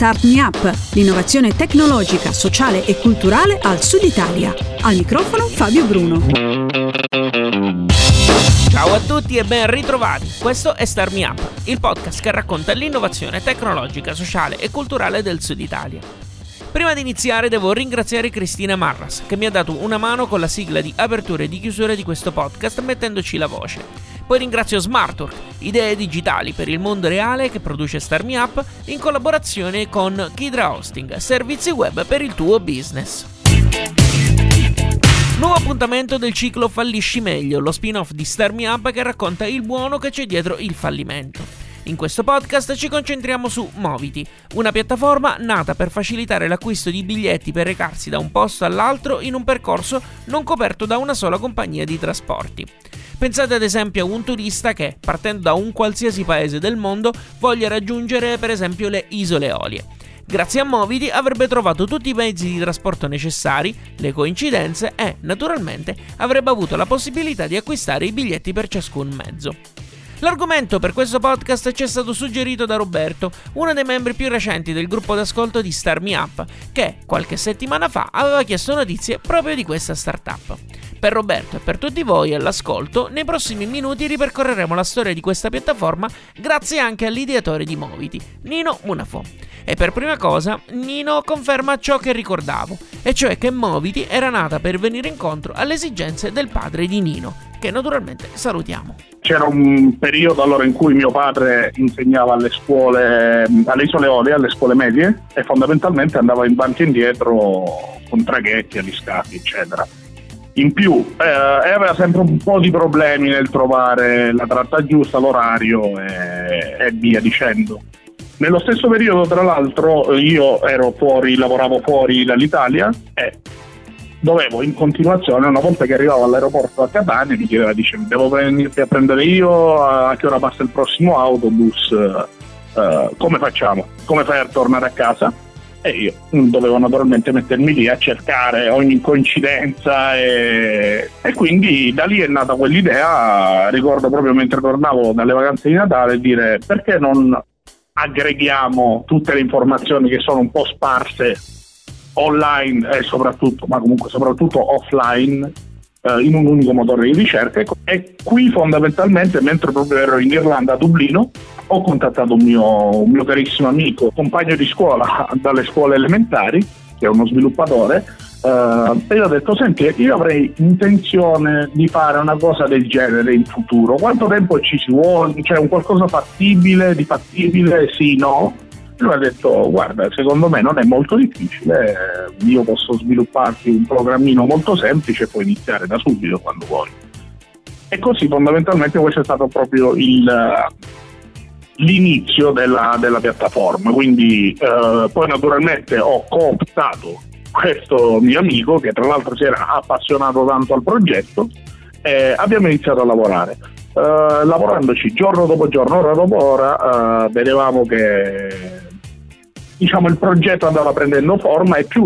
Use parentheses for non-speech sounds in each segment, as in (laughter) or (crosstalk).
Start Me Up, l'innovazione tecnologica, sociale e culturale al Sud Italia. Al microfono Fabio Bruno. Ciao a tutti e ben ritrovati. Questo è Start Me Up, il podcast che racconta l'innovazione tecnologica, sociale e culturale del Sud Italia. Prima di iniziare devo ringraziare Cristina Marras che mi ha dato una mano con la sigla di apertura e di chiusura di questo podcast mettendoci la voce. Poi ringrazio Smartwork, idee digitali per il mondo reale che produce Star Me Up in collaborazione con Kidra Hosting, servizi web per il tuo business. Nuovo appuntamento del ciclo Fallisci meglio, lo spin-off di Star Me Up che racconta il buono che c'è dietro il fallimento. In questo podcast ci concentriamo su Moviti, una piattaforma nata per facilitare l'acquisto di biglietti per recarsi da un posto all'altro in un percorso non coperto da una sola compagnia di trasporti. Pensate ad esempio a un turista che, partendo da un qualsiasi paese del mondo, voglia raggiungere per esempio le isole Eolie. Grazie a Moviti avrebbe trovato tutti i mezzi di trasporto necessari, le coincidenze e, naturalmente, avrebbe avuto la possibilità di acquistare i biglietti per ciascun mezzo. L'argomento per questo podcast ci è stato suggerito da Roberto, uno dei membri più recenti del gruppo d'ascolto di Star Me Up, che qualche settimana fa aveva chiesto notizie proprio di questa startup. Per Roberto e per tutti voi all'ascolto, nei prossimi minuti ripercorreremo la storia di questa piattaforma grazie anche all'ideatore di Moviti, Nino Munafo. E per prima cosa, Nino conferma ciò che ricordavo, e cioè che Moviti era nata per venire incontro alle esigenze del padre di Nino, che naturalmente salutiamo. C'era un periodo allora in cui mio padre insegnava alle scuole, alle isole Olie, alle scuole medie, e fondamentalmente andava in banchi e indietro con traghetti, agli scafi, eccetera in più eh, aveva sempre un po' di problemi nel trovare la tratta giusta, l'orario e, e via dicendo. Nello stesso periodo, tra l'altro, io ero fuori, lavoravo fuori dall'Italia e dovevo in continuazione, una volta che arrivavo all'aeroporto a Catania, mi chiedeva, dice, devo venirti a prendere io, a che ora passa il prossimo autobus, uh, come facciamo? Come fai a tornare a casa? E io dovevo naturalmente mettermi lì a cercare ogni coincidenza e, e, quindi da lì è nata quell'idea, ricordo proprio mentre tornavo dalle vacanze di Natale, dire perché non aggreghiamo tutte le informazioni che sono un po' sparse online e soprattutto, ma comunque soprattutto offline eh, in un unico motore di ricerca e qui fondamentalmente mentre proprio ero in Irlanda a Dublino ho contattato un mio, un mio carissimo amico, compagno di scuola (laughs) dalle scuole elementari, che è uno sviluppatore, Uh, e gli ho detto senti io avrei intenzione di fare una cosa del genere in futuro. Quanto tempo ci si vuole? Cioè un qualcosa fattibile di fattibile? Sì no lui ha detto guarda secondo me non è molto difficile io posso svilupparti un programmino molto semplice e puoi iniziare da subito quando vuoi e così fondamentalmente questo è stato proprio il, l'inizio della, della piattaforma. Quindi eh, poi naturalmente ho cooptato questo mio amico che tra l'altro si era appassionato tanto al progetto e abbiamo iniziato a lavorare. Uh, lavorandoci giorno dopo giorno, ora dopo ora, uh, vedevamo che diciamo, il progetto andava prendendo forma e più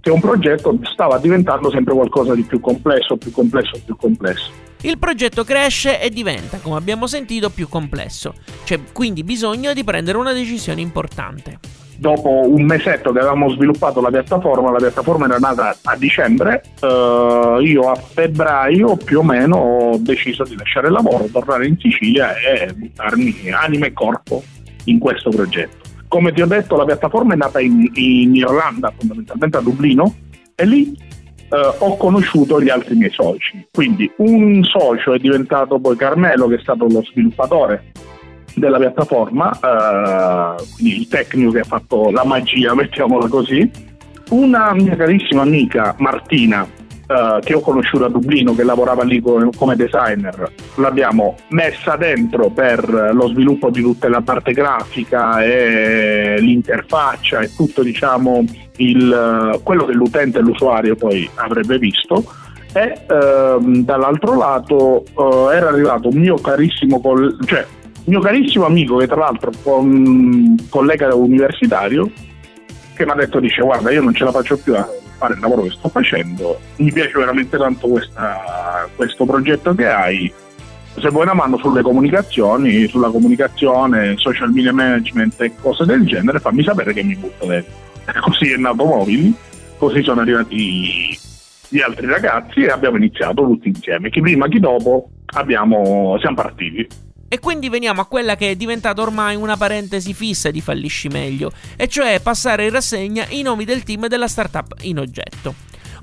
che un progetto stava diventando sempre qualcosa di più complesso, più complesso, più complesso il progetto cresce e diventa, come abbiamo sentito, più complesso. C'è quindi bisogno di prendere una decisione importante. Dopo un mesetto che avevamo sviluppato la piattaforma, la piattaforma era nata a dicembre, eh, io a febbraio più o meno ho deciso di lasciare il lavoro, tornare in Sicilia e buttarmi anima e corpo in questo progetto. Come ti ho detto, la piattaforma è nata in, in Irlanda, fondamentalmente a Dublino, e lì eh, ho conosciuto gli altri miei soci. Quindi un socio è diventato poi Carmelo, che è stato lo sviluppatore della piattaforma, eh, il tecnico che ha fatto la magia, (laughs) mettiamola così. Una mia carissima amica Martina, Uh, che ho conosciuto a Dublino, che lavorava lì come, designer, l'abbiamo messa dentro per lo sviluppo di tutta la parte grafica e l'interfaccia e tutto diciamo il, quello che l'utente e l'usuario poi avrebbe visto. E uh, dall'altro lato uh, era arrivato un mio carissimo, coll- cioè, mio carissimo amico che tra l'altro con, collega universitario che mi ha detto dice guarda io non ce la faccio più a fare il lavoro che sto facendo, mi piace veramente tanto questa, questo progetto che hai, se vuoi una mano sulle comunicazioni, sulla comunicazione, social media management e cose del genere, fammi sapere che mi butto dentro. (laughs) Così è nato Mobili, così sono arrivati gli altri ragazzi e abbiamo iniziato tutti insieme. Chi prima, chi dopo, abbiamo, siamo partiti. E quindi veniamo a quella che è diventata ormai una parentesi fissa di Fallisci Meglio, e cioè passare in rassegna i nomi del team della startup in oggetto.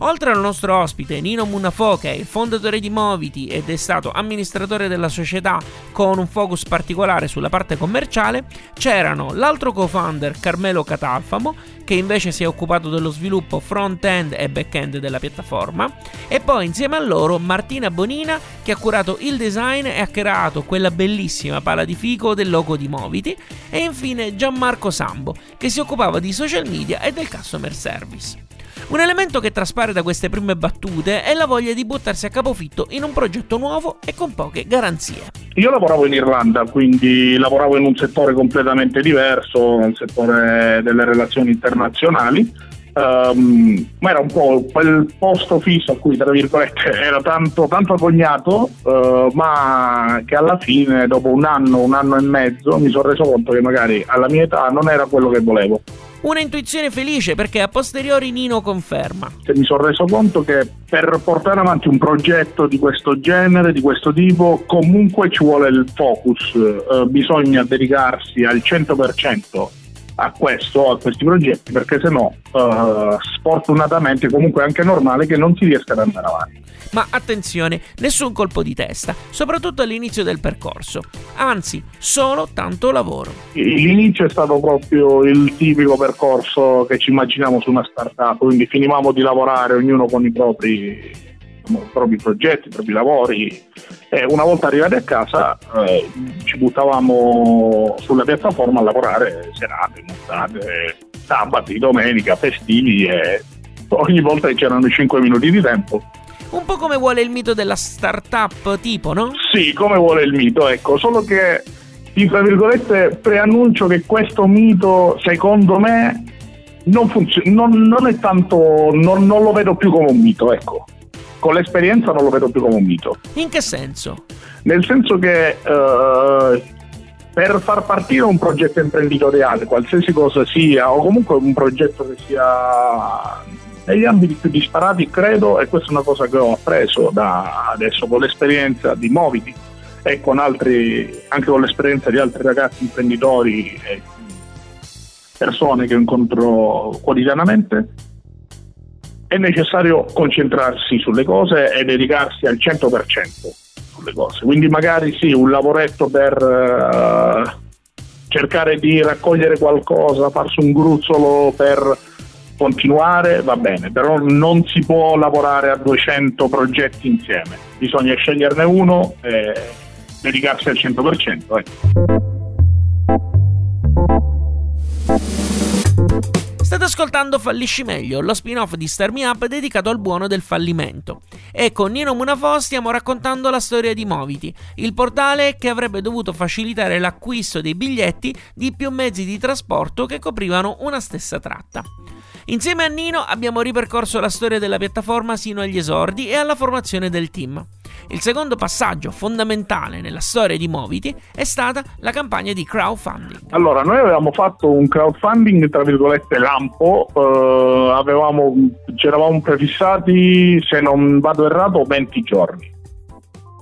Oltre al nostro ospite Nino Munafo, che è il fondatore di Moviti ed è stato amministratore della società con un focus particolare sulla parte commerciale, c'erano l'altro co-founder Carmelo Catalfamo, che invece si è occupato dello sviluppo front-end e back-end della piattaforma, e poi insieme a loro Martina Bonina, che ha curato il design e ha creato quella bellissima pala di fico del logo di Moviti, e infine Gianmarco Sambo, che si occupava di social media e del customer service. Un elemento che traspare da queste prime battute è la voglia di buttarsi a capofitto in un progetto nuovo e con poche garanzie. Io lavoravo in Irlanda, quindi lavoravo in un settore completamente diverso, nel settore delle relazioni internazionali. Um, ma era un po' quel posto fisso a cui tra virgolette (laughs) era tanto, tanto agognato uh, ma che alla fine dopo un anno, un anno e mezzo mi sono reso conto che magari alla mia età non era quello che volevo una intuizione felice perché a posteriori Nino conferma. Mi sono reso conto che per portare avanti un progetto di questo genere, di questo tipo, comunque ci vuole il focus, eh, bisogna dedicarsi al 100% a questo, a questi progetti, perché se no, eh, sfortunatamente, comunque è anche normale che non si riesca ad andare avanti. Ma attenzione, nessun colpo di testa, soprattutto all'inizio del percorso. Anzi, solo tanto lavoro. L'inizio è stato proprio il tipico percorso che ci immaginiamo su una startup, quindi finivamo di lavorare ognuno con i propri, i propri progetti, i propri lavori e una volta arrivati a casa eh, ci buttavamo sulla piattaforma a lavorare serate, nottate, sabati, domenica, festivi e ogni volta che c'erano 5 minuti di tempo un po' come vuole il mito della startup tipo, no? Sì, come vuole il mito, ecco, solo che tra virgolette preannuncio che questo mito secondo me non funziona, non, non, è tanto, non, non, lo vedo più come un mito, ecco. Con l'esperienza non lo vedo più come un mito. In che senso? Nel senso che uh, per far partire un progetto imprenditoriale, qualsiasi cosa sia, o comunque un progetto che sia negli ambiti più disparati credo, e questa è una cosa che ho appreso da adesso con l'esperienza di Moviti e con altri, anche con l'esperienza di altri ragazzi imprenditori e persone che incontro quotidianamente, è necessario concentrarsi sulle cose e dedicarsi al 100% sulle cose. Quindi magari sì, un lavoretto per uh, cercare di raccogliere qualcosa, farsi un gruzzolo per continuare va bene, però non si può lavorare a 200 progetti insieme, bisogna sceglierne uno e dedicarsi al 100%. Ecco. State ascoltando Fallisci Meglio, lo spin-off di Star Me Up dedicato al buono del fallimento. E con Nino Munafò stiamo raccontando la storia di Moviti, il portale che avrebbe dovuto facilitare l'acquisto dei biglietti di più mezzi di trasporto che coprivano una stessa tratta. Insieme a Nino abbiamo ripercorso la storia della piattaforma sino agli esordi e alla formazione del team. Il secondo passaggio fondamentale nella storia di Moviti è stata la campagna di crowdfunding. Allora, noi avevamo fatto un crowdfunding tra virgolette lampo, eh, avevamo, ci eravamo prefissati, se non vado errato, 20 giorni.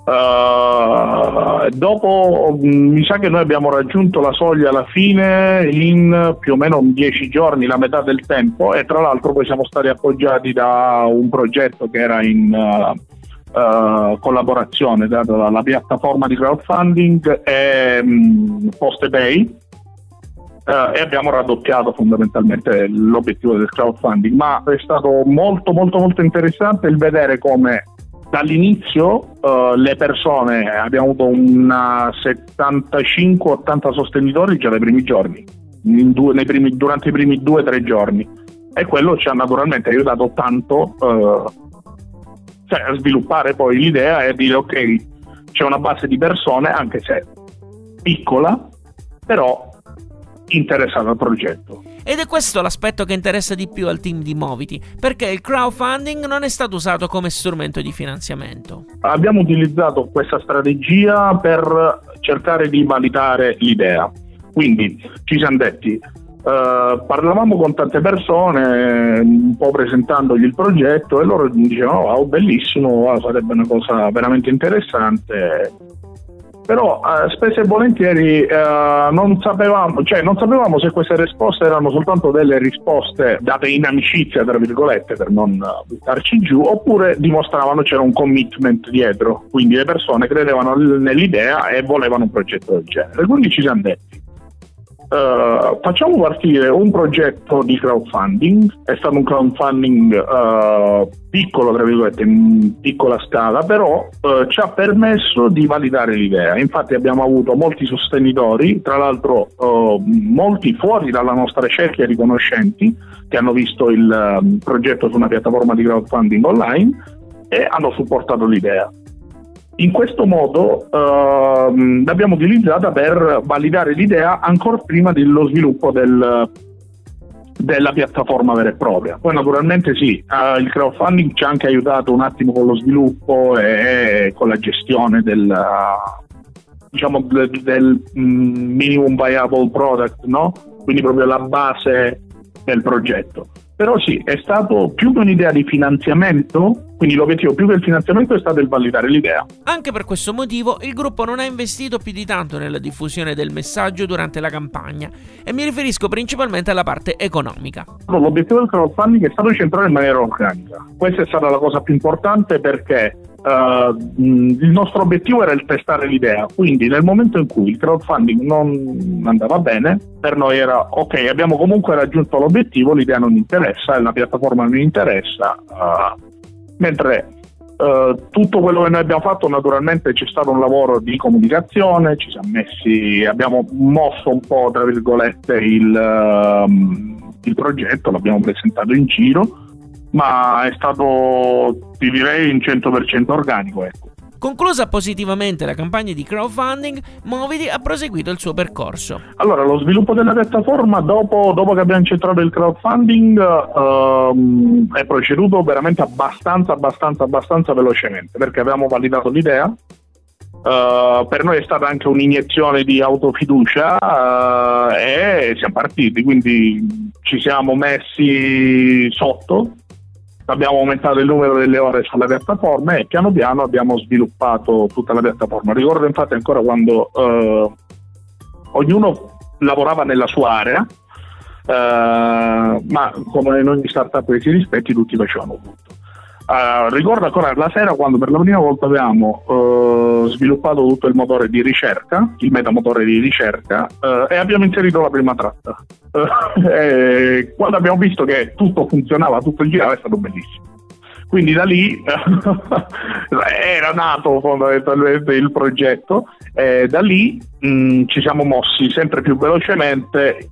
Uh, dopo mm, mi sa che noi abbiamo raggiunto la soglia alla fine in più o meno 10 giorni, la metà del tempo e tra l'altro poi siamo stati appoggiati da un progetto che era in uh, uh, collaborazione dalla piattaforma di crowdfunding e um, PostePay e abbiamo raddoppiato fondamentalmente l'obiettivo del crowdfunding. Ma è stato molto molto molto interessante il vedere come dall'inizio uh, le persone abbiamo avuto una 75-80 sostenitori già dai primi giorni, due, primi, durante i primi due o tre giorni e quello ci ha naturalmente aiutato tanto uh, cioè, a sviluppare poi l'idea e a dire ok c'è una base di persone anche se piccola però interessata al progetto. Ed è questo l'aspetto che interessa di più al team di Moviti, perché il crowdfunding non è stato usato come strumento di finanziamento. Abbiamo utilizzato questa strategia per cercare di validare l'idea. Quindi ci siamo detti, Uh, parlavamo con tante persone, un po' presentandogli il progetto e loro dicevano oh, bellissimo, oh, sarebbe una cosa veramente interessante però eh, spesso e volentieri eh, non, sapevamo, cioè, non sapevamo se queste risposte erano soltanto delle risposte date in amicizia, tra virgolette, per non buttarci giù, oppure dimostravano c'era un commitment dietro, quindi le persone credevano nell'idea e volevano un progetto del genere. Quindi ci siamo detti, Uh, facciamo partire un progetto di crowdfunding, è stato un crowdfunding uh, piccolo, tra virgolette, in piccola scala, però uh, ci ha permesso di validare l'idea. Infatti abbiamo avuto molti sostenitori, tra l'altro molti fuori dalla nostra cerchia di conoscenti che hanno visto il progetto su una piattaforma di crowdfunding online e hanno supportato l'idea. In questo modo ehm, l'abbiamo utilizzata per validare l'idea ancora prima dello sviluppo del, della piattaforma vera e propria. Poi naturalmente sì, eh, il crowdfunding ci ha anche aiutato un attimo con lo sviluppo e con la gestione del, diciamo, del, del mm, minimum viable product, no? quindi proprio la base del progetto. Però sì, è stato più che un'idea di finanziamento, quindi l'obiettivo più che il finanziamento è stato il validare l'idea. Anche per questo motivo il gruppo non ha investito più di tanto nella diffusione del messaggio durante la campagna e mi riferisco principalmente alla parte economica. L'obiettivo del crowdfunding è stato centrare in maniera organica. Questa è stata la cosa più importante perché Uh, il nostro obiettivo era il testare l'idea, quindi nel momento in cui il crowdfunding non andava bene, per noi era ok, abbiamo comunque raggiunto l'obiettivo, l'idea non interessa la piattaforma non interessa, uh, mentre uh, tutto quello che noi abbiamo fatto naturalmente c'è stato un lavoro di comunicazione, ci siamo messi, abbiamo mosso un po' tra virgolette il, ehm, il progetto, l'abbiamo presentato in giro ma è stato, ti direi, in 100% organico. Ecco. Conclusa positivamente la campagna di crowdfunding, Movidi ha proseguito il suo percorso. Allora, lo sviluppo della piattaforma dopo, dopo che abbiamo centrato il crowdfunding ehm, è proceduto veramente abbastanza, abbastanza, abbastanza velocemente perché avevamo validato l'idea. Uh, per noi è stata anche un'iniezione di autofiducia uh, e siamo partiti, quindi ci siamo messi sotto abbiamo aumentato il numero delle ore sulla piattaforma e piano piano abbiamo sviluppato tutta la piattaforma. Ricordo infatti ancora quando eh, ognuno lavorava nella sua area, eh, ma come in ogni startup che si rispetti tutti facevano tutto. Uh, ricordo ancora la sera quando per la prima volta abbiamo uh, sviluppato tutto il motore di ricerca, il metamotore di ricerca, uh, e abbiamo inserito la prima tratta. (laughs) quando abbiamo visto che tutto funzionava, tutto girava, è stato bellissimo. Quindi da lì (laughs) era nato fondamentalmente il progetto, e da lì mh, mm, ci siamo mossi sempre più velocemente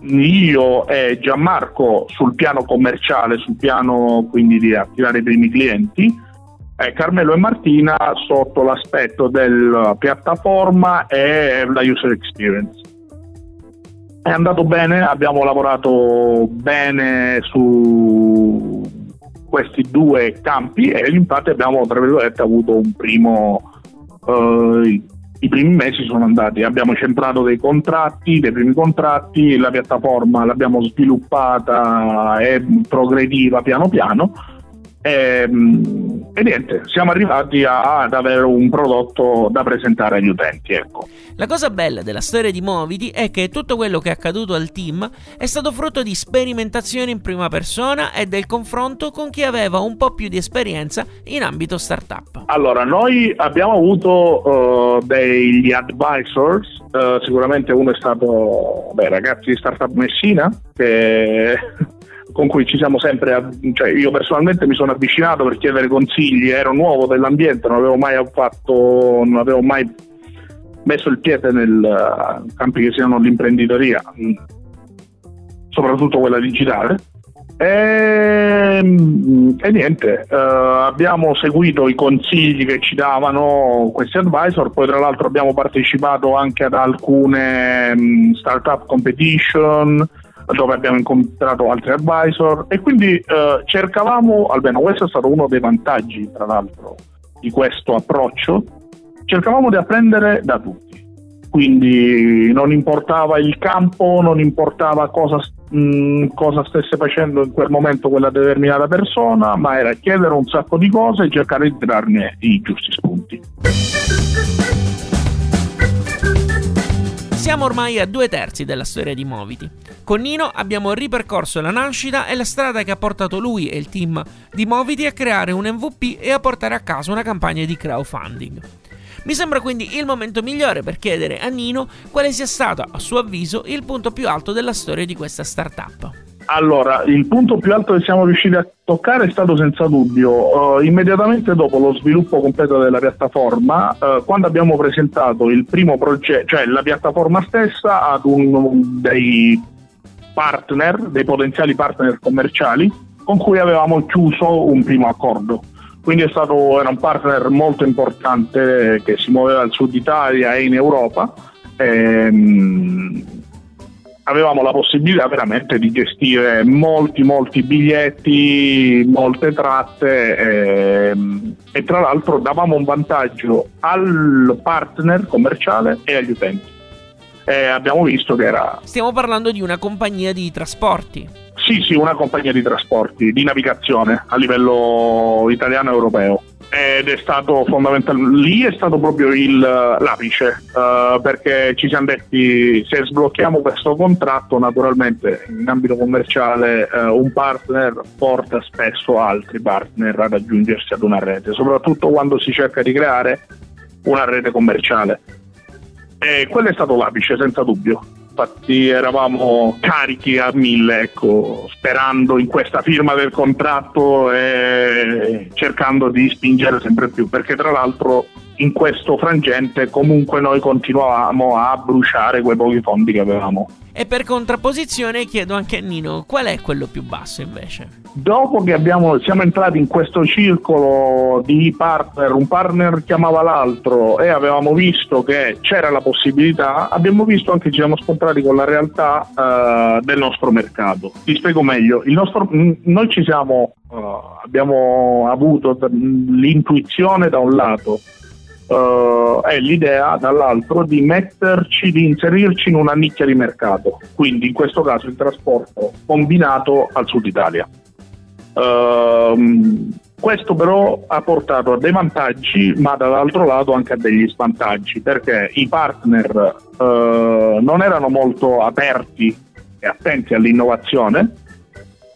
io e Gianmarco sul piano commerciale, sul piano quindi di attivare i primi clienti, e Carmelo e Martina sotto l'aspetto della piattaforma e la user experience. È andato bene, abbiamo lavorato bene su questi due campi e infatti abbiamo avuto un primo uh, i primi mesi sono andati, abbiamo centrato dei contratti, dei primi contratti, la piattaforma l'abbiamo sviluppata e progrediva piano piano e, ehm, e, niente, siamo arrivati a, ad avere un prodotto da presentare agli utenti. Ecco. La cosa bella della storia di Movidi è che tutto quello che è accaduto al team è stato frutto di sperimentazioni in prima persona e del confronto con chi aveva un po' più di esperienza in ambito startup. Allora, noi abbiamo avuto uh, degli advisors, uh, sicuramente uno è stato beh, ragazzi di Startup Messina, che con cui ci siamo sempre, cioè io personalmente mi sono avvicinato per chiedere consigli, ero nuovo dell'ambiente, non avevo mai fatto, non avevo mai messo il piede nel uh, campi che siano l'imprenditoria, mm, soprattutto quella digitale. E, ehm, e niente, uh, abbiamo seguito i consigli che ci davano questi advisor, poi tra l'altro abbiamo partecipato anche ad alcune um, startup competition dove abbiamo incontrato altri advisor e quindi uh, cercavamo, almeno questo è stato uno dei vantaggi tra l'altro di questo approccio, cercavamo di apprendere da tutti. Quindi non importava il campo, non importava cosa, mh, mm, cosa stesse facendo in quel momento quella determinata persona, ma era chiedere un sacco di cose e cercare di trarne i giusti spunti. Siamo ormai a due terzi della storia di Moviti. Con Nino abbiamo ripercorso la nascita e la strada che ha portato lui e il team di Moviti a creare un MVP e a portare a casa una campagna di crowdfunding. Mi sembra quindi il momento migliore per chiedere a Nino quale sia stato, a suo avviso, il punto più alto della storia di questa startup. Allora, il punto più alto che siamo riusciti a toccare è stato senza dubbio uh, immediatamente dopo lo sviluppo completo della piattaforma, uh, quando abbiamo presentato il primo progetto, cioè la piattaforma stessa ad uno dei partner, dei potenziali partner commerciali con cui avevamo chiuso un primo accordo. Quindi stato, era un partner molto importante che si muoveva al sud Italia e in Europa. Ehm, avevamo la possibilità veramente di gestire molti molti biglietti, molte tratte e, ehm, e tra l'altro davamo un vantaggio al partner commerciale e agli utenti. E abbiamo visto che era... Stiamo parlando di una compagnia di trasporti. Sì, sì, una compagnia di trasporti, di navigazione a livello italiano e europeo ed è stato fondamentale lì è stato proprio il, l'apice uh, perché ci siamo detti se sblocchiamo questo contratto naturalmente in ambito commerciale uh, un partner porta spesso altri partner ad aggiungersi ad una rete soprattutto quando si cerca di creare una rete commerciale. E quello è stato l'apice senza dubbio infatti eravamo carichi a mille, ecco, sperando in questa firma del contratto e cercando di spingere sempre più, perché tra l'altro in questo frangente comunque noi continuavamo a bruciare quei pochi fondi che avevamo. E per contrapposizione chiedo anche a Nino, qual è quello più basso invece? Dopo che abbiamo, siamo entrati in questo circolo di partner, un partner chiamava l'altro e avevamo visto che c'era la possibilità, abbiamo visto anche, ci siamo scontrati con la realtà uh, del nostro mercato. Ti spiego meglio, nostro, noi ci siamo, uh, abbiamo avuto l'intuizione da un lato uh, è l'idea dall'altro di metterci, di inserirci in una nicchia di mercato, quindi in questo caso il trasporto combinato al sud Italia. Uh, questo però ha portato a dei vantaggi, ma dall'altro lato anche a degli svantaggi, perché i partner uh, non erano molto aperti e attenti all'innovazione.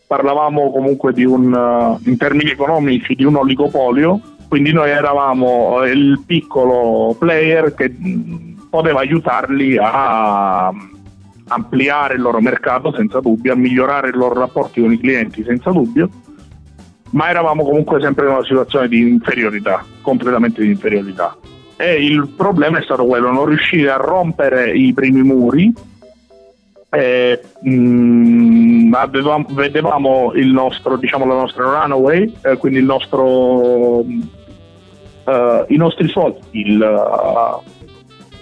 Parlavamo comunque un, uh, in termini economici di un oligopolio quindi noi eravamo il piccolo player che poteva aiutarli a ampliare il loro mercato senza dubbio, a migliorare i loro rapporti con i clienti senza dubbio, ma eravamo comunque sempre in una situazione di inferiorità, completamente di inferiorità. E il problema è stato quello, non riuscire a rompere i primi muri. E, mh, mm, avevamo, vedevamo il nostro, diciamo, la nostra runaway, eh, quindi il nostro uh, i nostri soldi, il, uh,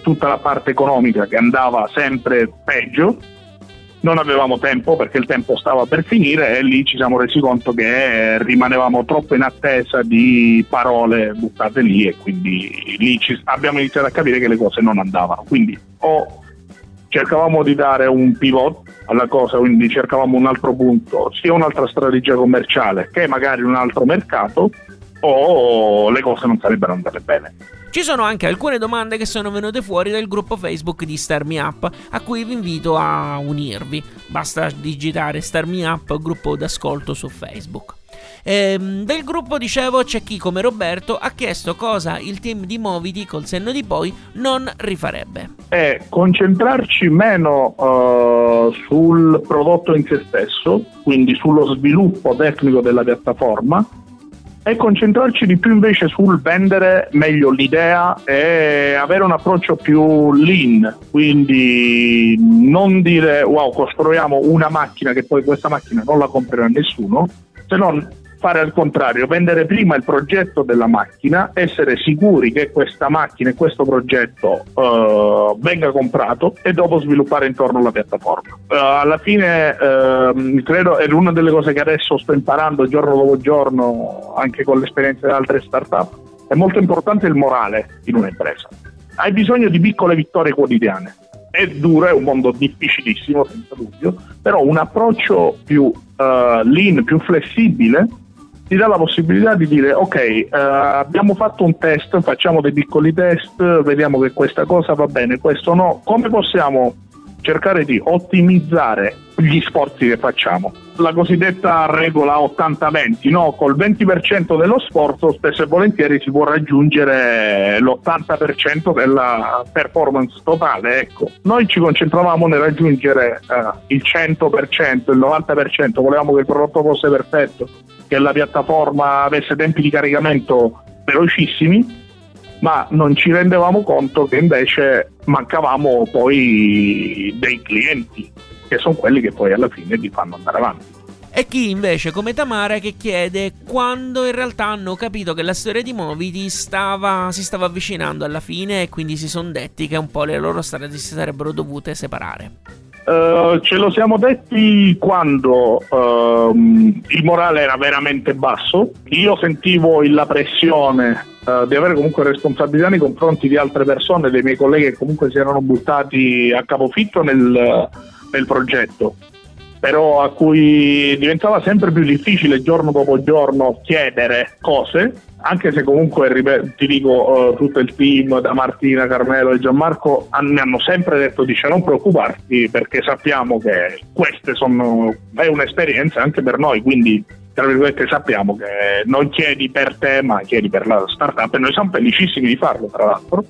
tutta la parte economica che andava sempre peggio, non avevamo tempo perché il tempo stava per finire e lì ci siamo resi conto che rimanevamo troppo in attesa di parole buttate lì e quindi lì ci, abbiamo iniziato a capire che le cose non andavano. Quindi o cercavamo di dare un pivot alla cosa, quindi cercavamo un altro punto, sia un'altra strategia commerciale che magari un altro mercato, o le cose non sarebbero andate bene. Ci sono anche alcune domande che sono venute fuori dal gruppo Facebook di Star Me Up, a cui vi invito a unirvi. Basta digitare Star Me Up, gruppo d'ascolto su Facebook. Ehm, del gruppo, dicevo, c'è chi come Roberto ha chiesto cosa il team di Moviti col senno di poi non rifarebbe. È concentrarci meno uh, sul prodotto in se stesso, quindi sullo sviluppo tecnico della piattaforma, e concentrarci di più invece sul vendere meglio l'idea e avere un approccio più lean, quindi non dire wow costruiamo una macchina che poi questa macchina non la comprerà nessuno, se non fare al contrario, vendere prima il progetto della macchina, essere sicuri che questa macchina e questo progetto uh, venga comprato e dopo sviluppare intorno alla piattaforma. Uh, alla fine uh, credo è una delle cose che adesso sto imparando giorno dopo giorno anche con l'esperienza di altre startup. È molto importante il morale in un'impresa. Hai bisogno di piccole vittorie quotidiane. È duro, è un mondo difficilissimo, senza dubbio, però un approccio più lean, più flessibile, ti dà la possibilità di dire ok, eh, abbiamo fatto un test, facciamo dei piccoli test, vediamo che questa cosa va bene, questo no, come possiamo cercare di ottimizzare gli sforzi che facciamo. La cosiddetta regola 80-20, no? col 20% dello sforzo spesso e volentieri si può raggiungere l'80% della performance totale. Ecco. Noi ci concentravamo nel raggiungere eh, il 100%, il 90%, volevamo che il prodotto fosse perfetto, che la piattaforma avesse tempi di caricamento velocissimi, ma non ci rendevamo conto che invece mancavamo poi dei clienti, che sono quelli che poi alla fine ti fanno andare avanti. E chi invece come Tamara che chiede quando in realtà hanno capito che la storia di Moviti stava, si stava avvicinando alla fine e quindi si sono detti che un po' le loro strade si sarebbero dovute separare. Uh, ce lo siamo detti quando uh, il morale era veramente basso, io sentivo la pressione uh, di avere comunque responsabilità nei confronti di altre persone, dei miei colleghi che comunque si erano buttati a capofitto nel, nel progetto però a cui diventava sempre più difficile giorno dopo giorno chiedere cose, anche se comunque ti dico uh, tutto il team da Martina, Carmelo e Gianmarco mi hanno sempre detto dice non preoccuparti perché sappiamo che queste sono è un'esperienza anche per noi, quindi tra virgolette sappiamo che non chiedi per te ma chiedi per la startup e noi siamo felicissimi di farlo tra l'altro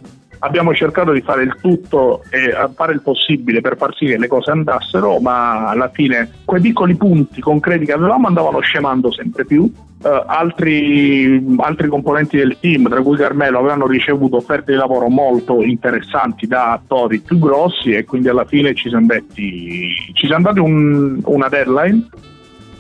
abbiamo cercato di fare il tutto e fare il possibile per far sì che le cose andassero, ma alla fine quei piccoli punti concreti che avevamo andavano scemando sempre più. Uh, altri, altri, componenti del team, tra cui Carmelo, avevano ricevuto offerte di lavoro molto interessanti da attori più grossi e quindi alla fine ci siamo detti, ci siamo dati un, una deadline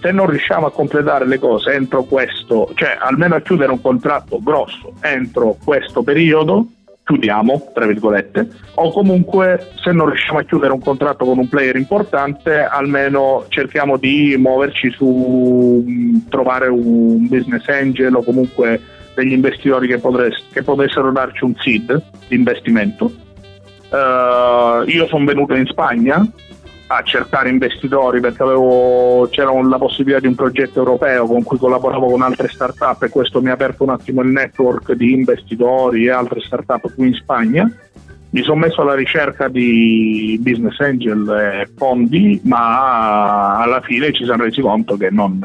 se non riusciamo a completare le cose entro questo, cioè almeno a chiudere un contratto grosso entro questo periodo, chiudiamo, tra virgolette, o comunque se non riusciamo a chiudere un contratto con un player importante, almeno cerchiamo di muoverci su trovare un business angel o comunque degli investitori che, potress- che potessero darci un seed di investimento. Uh, io sono venuto in Spagna a cercare investitori perché avevo, c'era la possibilità di un progetto europeo con cui collaboravo con altre start-up e questo mi ha aperto un attimo il network di investitori e altre start-up qui in Spagna. Mi sono messo alla ricerca di business angel e fondi, ma alla fine ci siamo resi conto che non,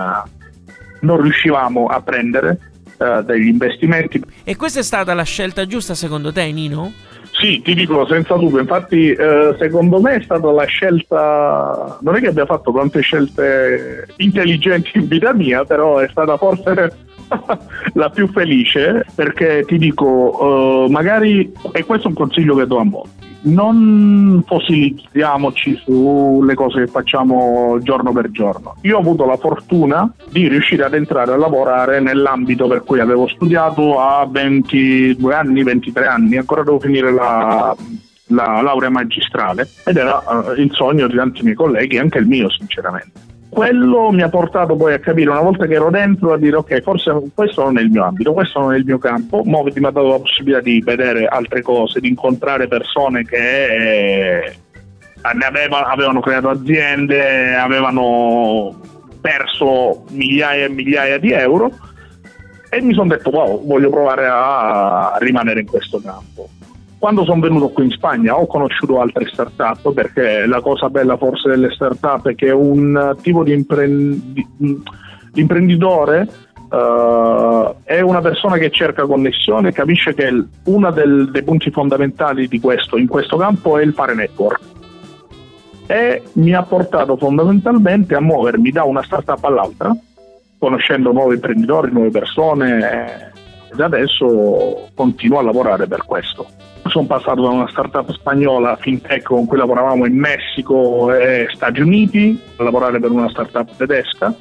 non riuscivamo a prendere uh, degli investimenti. E questa è stata la scelta giusta secondo te, Nino? Sì, ti dico senza dubbio, infatti eh, secondo me è stata la scelta, non è che abbia fatto tante scelte intelligenti in vita mia, però è stata forse (laughs) la più felice perché ti dico, eh, magari, e questo è un consiglio che do a molti, non fossilizziamoci sulle cose che facciamo giorno per giorno. Io ho avuto la fortuna di riuscire ad entrare a lavorare nell'ambito per cui avevo studiato a 22 anni, 23 anni, ancora devo finire la, la laurea magistrale. Ed era uh, il sogno di tanti miei colleghi, anche il mio sinceramente quello mi ha portato poi a capire una volta che ero dentro a dire ok forse questo non è il mio ambito questo non è il mio campo Moviti mi ha dato la possibilità di vedere altre cose di incontrare persone che eh, aveva, avevano creato aziende avevano perso migliaia e migliaia di euro e mi sono detto wow voglio provare a rimanere in questo campo quando sono venuto qui in Spagna ho conosciuto altre start-up perché la cosa bella forse delle start-up è che un tipo di, imprendi- di imprenditore uh, è una persona che cerca connessione e capisce che uno dei punti fondamentali di questo, in questo campo è il fare network e mi ha portato fondamentalmente a muovermi da una startup all'altra conoscendo nuovi imprenditori, nuove persone ed adesso continuo a lavorare per questo. Sono passato da una startup spagnola fintech con cui lavoravamo in Messico e Stati Uniti a lavorare per una startup tedesca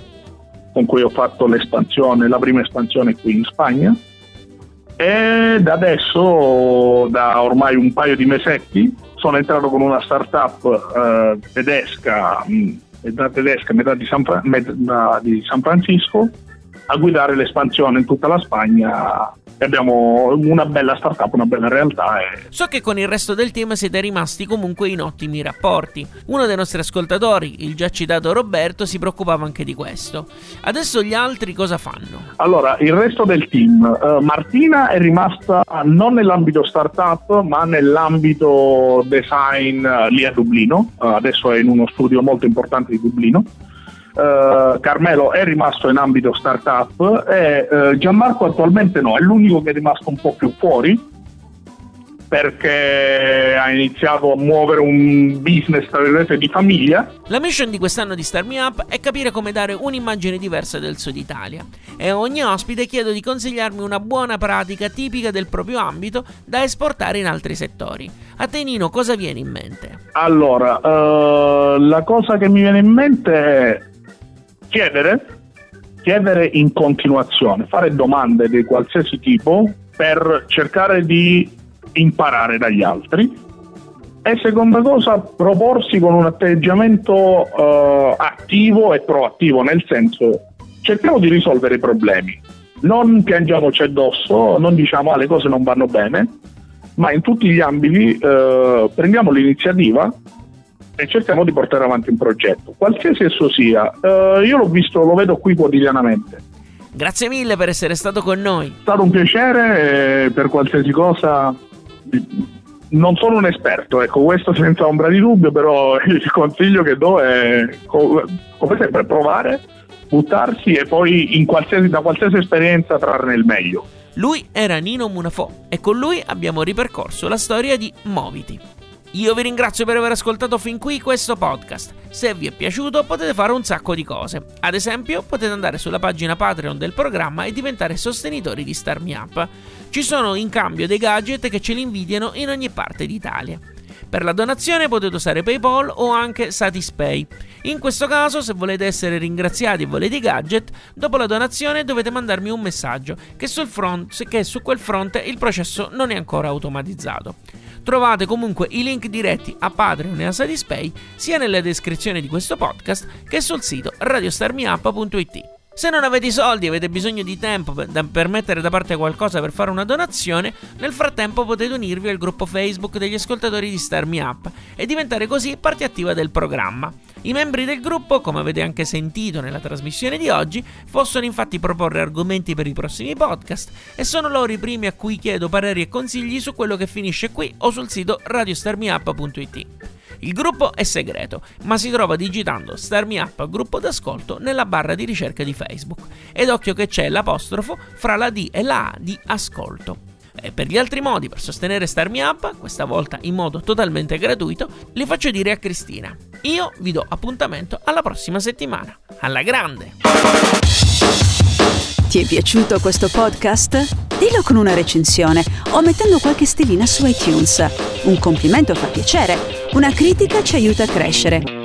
con cui ho fatto l'espansione, la prima espansione qui in Spagna. Ed adesso da ormai un paio di mesetti sono entrato con una startup eh, tedesca, metà tedesca, metà di San, metà di San Francisco a guidare l'espansione in tutta la Spagna abbiamo una bella startup, una bella realtà. E... So che con il resto del team siete rimasti comunque in ottimi rapporti. Uno dei nostri ascoltatori, il già citato Roberto, si preoccupava anche di questo. Adesso gli altri cosa fanno? Allora, il resto del team. Uh, Martina è rimasta non nell'ambito startup, ma nell'ambito design uh, lì a Dublino. Uh, adesso è in uno studio molto importante di Dublino. Uh, Carmelo è rimasto in ambito startup e uh, Gianmarco attualmente no, è l'unico che è rimasto un po' più fuori perché ha iniziato a muovere un business tra virgolette di famiglia. La mission di quest'anno di Start Me Up è capire come dare un'immagine diversa del Sud Italia e a ogni ospite chiedo di consigliarmi una buona pratica tipica del proprio ambito da esportare in altri settori. A te Nino cosa viene in mente? Allora, uh, la cosa che mi viene in mente è chiedere, chiedere in continuazione, fare domande di qualsiasi tipo per cercare di imparare dagli altri. E seconda cosa, proporsi con un atteggiamento uh, attivo e proattivo, nel senso cerchiamo di risolvere i problemi, non piangiamoci addosso, non diciamo ah, le cose non vanno bene, ma in tutti gli ambiti uh, prendiamo l'iniziativa e cerchiamo di portare avanti un progetto, qualsiasi esso sia. Uh, io l'ho visto, lo vedo qui quotidianamente. Grazie mille per essere stato con noi. È stato un piacere, per qualsiasi cosa non sono un esperto, ecco, questo senza ombra di dubbio, però (laughs) il consiglio che do è, come sempre, provare, buttarsi e poi qualsiasi, da qualsiasi esperienza trarne il meglio. Lui era Nino Munafò e con lui abbiamo ripercorso la storia di Moviti. Io vi ringrazio per aver ascoltato fin qui questo podcast. Se vi è piaciuto potete fare un sacco di cose. Ad esempio potete andare sulla pagina Patreon del programma e diventare sostenitori di Star Me Up. Ci sono in cambio dei gadget che ce li invidiano in ogni parte d'Italia. Per la donazione potete usare PayPal o anche Satispay. In questo caso, se volete essere ringraziati e volete i gadget, dopo la donazione dovete mandarmi un messaggio che, front, che su quel fronte il processo non è ancora automatizzato. Trovate comunque i link diretti a Patreon e a Satispay sia nella descrizione di questo podcast che sul sito radiostarmiup.it. Se non avete i soldi e avete bisogno di tempo per, mettere da parte qualcosa per fare una donazione, nel frattempo potete unirvi al gruppo Facebook degli ascoltatori di Star Me Up e diventare così parte attiva del programma. I membri del gruppo, come avete anche sentito nella trasmissione di oggi, possono infatti proporre argomenti per i prossimi podcast e sono loro i primi a cui chiedo pareri e consigli su quello che finisce qui o sul sito radiostarmiup.it. Il gruppo è segreto, ma si trova digitando Star Me Up gruppo d'ascolto nella barra di ricerca di Facebook. Ed occhio che c'è l'apostrofo fra la D e la A di ascolto. E per gli altri modi per sostenere Star Me Up, questa volta in modo totalmente gratuito, li faccio dire a Cristina. Io vi do appuntamento alla prossima settimana. Alla grande! Ti è piaciuto questo podcast? Dillo con una recensione o mettendo qualche stellina su iTunes. Un complimento fa piacere una critica ci aiuta a crescere.